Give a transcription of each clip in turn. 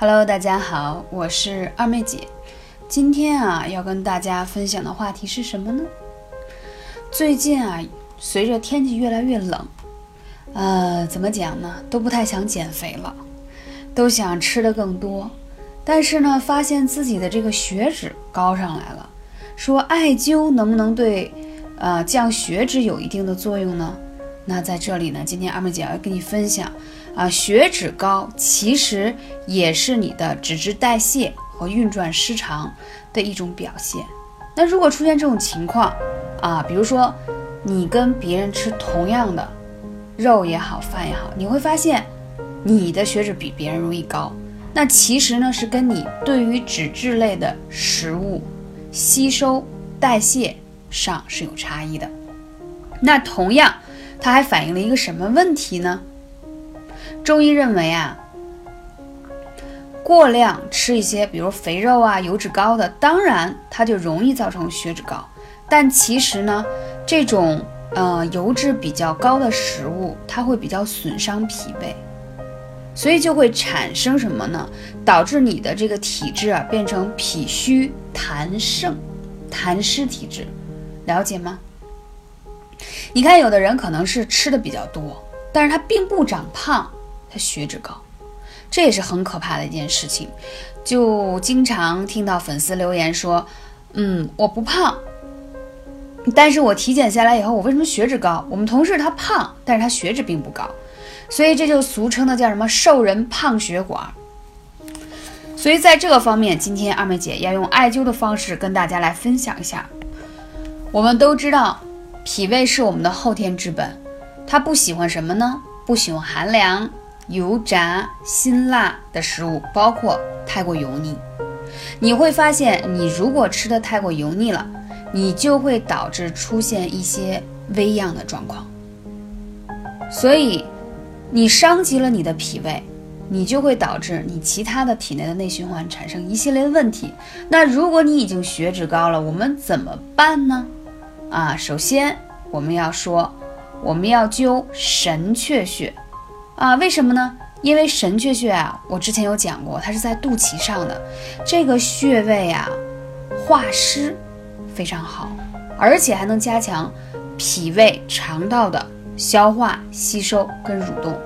Hello，大家好，我是二妹姐。今天啊，要跟大家分享的话题是什么呢？最近啊，随着天气越来越冷，呃，怎么讲呢？都不太想减肥了，都想吃的更多。但是呢，发现自己的这个血脂高上来了。说艾灸能不能对，呃，降血脂有一定的作用呢？那在这里呢，今天二妹姐要跟你分享，啊，血脂高其实也是你的脂质代谢和运转失常的一种表现。那如果出现这种情况，啊，比如说你跟别人吃同样的肉也好，饭也好，你会发现你的血脂比别人容易高。那其实呢，是跟你对于脂质类的食物吸收代谢上是有差异的。那同样。它还反映了一个什么问题呢？中医认为啊，过量吃一些，比如肥肉啊、油脂高的，当然它就容易造成血脂高。但其实呢，这种呃油脂比较高的食物，它会比较损伤脾胃，所以就会产生什么呢？导致你的这个体质啊变成脾虚痰盛、痰湿体质，了解吗？你看，有的人可能是吃的比较多，但是他并不长胖，他血脂高，这也是很可怕的一件事情。就经常听到粉丝留言说：“嗯，我不胖，但是我体检下来以后，我为什么血脂高？我们同事他胖，但是他血脂并不高，所以这就俗称的叫什么‘瘦人胖血管’。所以在这个方面，今天二妹姐要用艾灸的方式跟大家来分享一下。我们都知道。脾胃是我们的后天之本，它不喜欢什么呢？不喜欢寒凉、油炸、辛辣的食物，包括太过油腻。你会发现，你如果吃的太过油腻了，你就会导致出现一些微恙的状况。所以，你伤及了你的脾胃，你就会导致你其他的体内的内循环产生一系列的问题。那如果你已经血脂高了，我们怎么办呢？啊，首先我们要说，我们要灸神阙穴啊，为什么呢？因为神阙穴啊，我之前有讲过，它是在肚脐上的，这个穴位啊，化湿非常好，而且还能加强脾胃肠道的消化吸收跟蠕动，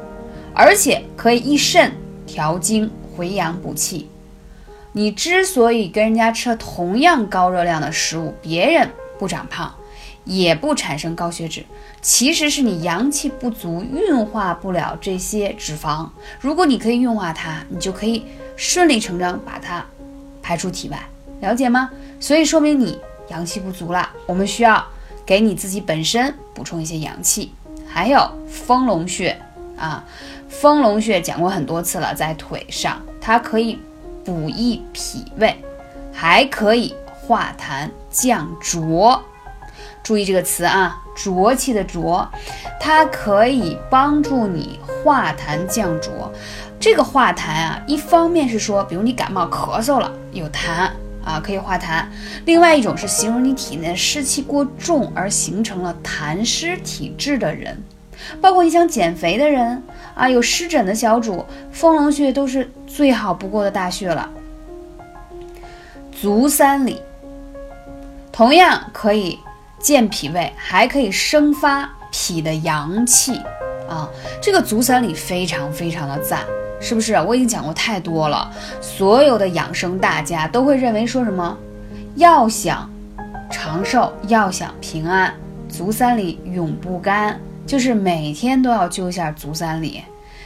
而且可以益肾调经回阳补气。你之所以跟人家吃同样高热量的食物，别人不长胖。也不产生高血脂，其实是你阳气不足，运化不了这些脂肪。如果你可以运化它，你就可以顺理成章把它排出体外，了解吗？所以说明你阳气不足了，我们需要给你自己本身补充一些阳气。还有丰隆穴啊，丰隆穴讲过很多次了，在腿上，它可以补益脾胃，还可以化痰降浊。注意这个词啊，浊气的浊，它可以帮助你化痰降浊。这个化痰啊，一方面是说，比如你感冒咳嗽了有痰啊，可以化痰；另外一种是形容你体内湿气过重而形成了痰湿体质的人，包括你想减肥的人啊，有湿疹的小主，丰隆穴都是最好不过的大穴了。足三里同样可以。健脾胃还可以生发脾的阳气啊！这个足三里非常非常的赞，是不是？我已经讲过太多了，所有的养生大家都会认为说什么？要想长寿，要想平安，足三里永不干，就是每天都要灸一下足三里。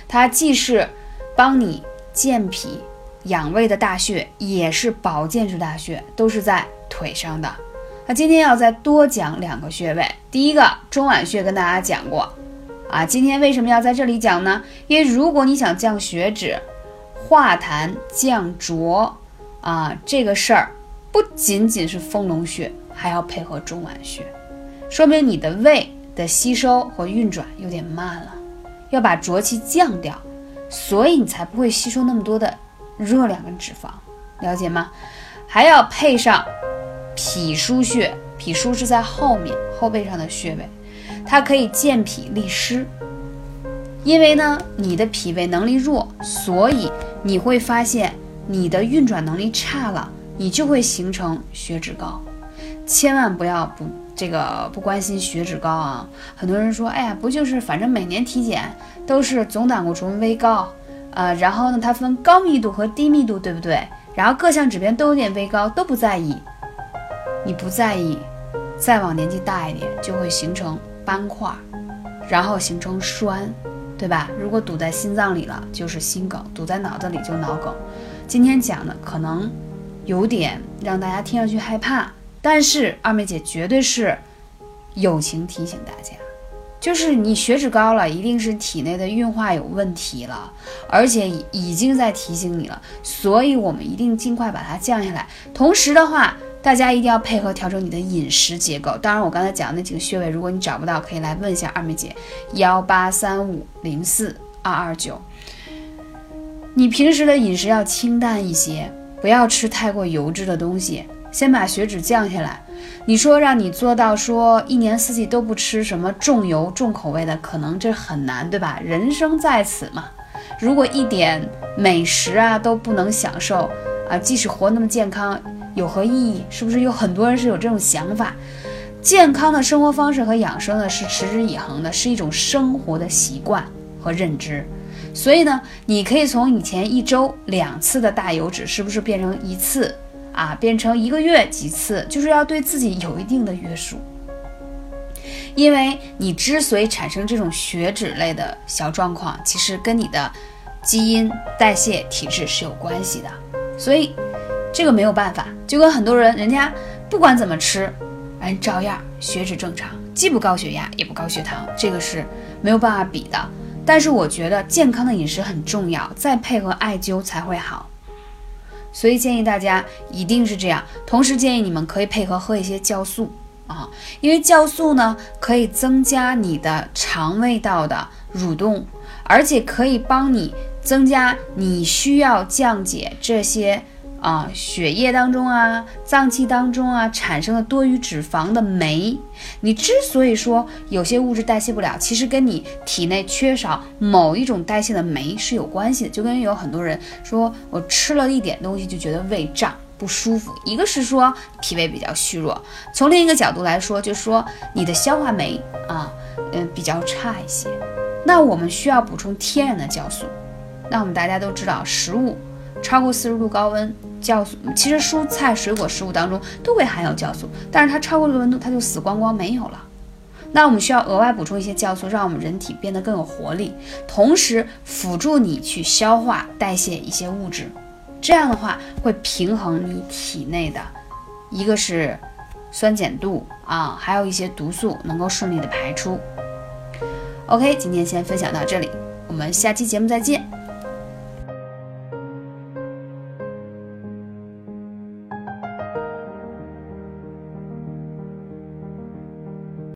它既是帮你健脾养胃的大穴，也是保健之大穴，都是在腿上的。那今天要再多讲两个穴位，第一个中脘穴跟大家讲过，啊，今天为什么要在这里讲呢？因为如果你想降血脂、化痰、降浊，啊，这个事儿不仅仅是丰隆穴，还要配合中脘穴，说明你的胃的吸收和运转有点慢了，要把浊气降掉，所以你才不会吸收那么多的热量跟脂肪，了解吗？还要配上。脾腧穴，脾腧是在后面后背上的穴位，它可以健脾利湿，因为呢，你的脾胃能力弱，所以你会发现你的运转能力差了，你就会形成血脂高。千万不要不这个不关心血脂高啊！很多人说，哎呀，不就是反正每年体检都是总胆固醇微高，呃，然后呢，它分高密度和低密度，对不对？然后各项指标都有点微高，都不在意。你不在意，再往年纪大一点，就会形成斑块，然后形成栓。对吧？如果堵在心脏里了，就是心梗；堵在脑子里就脑梗。今天讲的可能有点让大家听上去害怕，但是二妹姐绝对是友情提醒大家，就是你血脂高了，一定是体内的运化有问题了，而且已经在提醒你了，所以我们一定尽快把它降下来。同时的话。大家一定要配合调整你的饮食结构。当然，我刚才讲的那几个穴位，如果你找不到，可以来问一下二妹姐，幺八三五零四二二九。你平时的饮食要清淡一些，不要吃太过油脂的东西，先把血脂降下来。你说让你做到说一年四季都不吃什么重油重口味的，可能这很难，对吧？人生在此嘛，如果一点美食啊都不能享受啊，即使活那么健康。有何意义？是不是有很多人是有这种想法？健康的生活方式和养生呢，是持之以恒的，是一种生活的习惯和认知。所以呢，你可以从以前一周两次的大油脂，是不是变成一次啊？变成一个月几次？就是要对自己有一定的约束。因为你之所以产生这种血脂类的小状况，其实跟你的基因、代谢、体质是有关系的。所以。这个没有办法，就跟很多人，人家不管怎么吃，人照样血脂正常，既不高血压也不高血糖，这个是没有办法比的。但是我觉得健康的饮食很重要，再配合艾灸才会好。所以建议大家一定是这样，同时建议你们可以配合喝一些酵素啊，因为酵素呢可以增加你的肠胃道的蠕动，而且可以帮你增加你需要降解这些。啊，血液当中啊，脏器当中啊，产生的多余脂肪的酶，你之所以说有些物质代谢不了，其实跟你体内缺少某一种代谢的酶是有关系的。就跟有很多人说我吃了一点东西就觉得胃胀不舒服，一个是说脾胃比较虚弱，从另一个角度来说，就说你的消化酶啊，嗯，比较差一些。那我们需要补充天然的酵素。那我们大家都知道，食物超过四十度高温。酵素其实蔬菜水果食物当中都会含有酵素，但是它超过这个温度，它就死光光没有了。那我们需要额外补充一些酵素，让我们人体变得更有活力，同时辅助你去消化代谢一些物质。这样的话会平衡你体内的，一个是酸碱度啊，还有一些毒素能够顺利的排出。OK，今天先分享到这里，我们下期节目再见。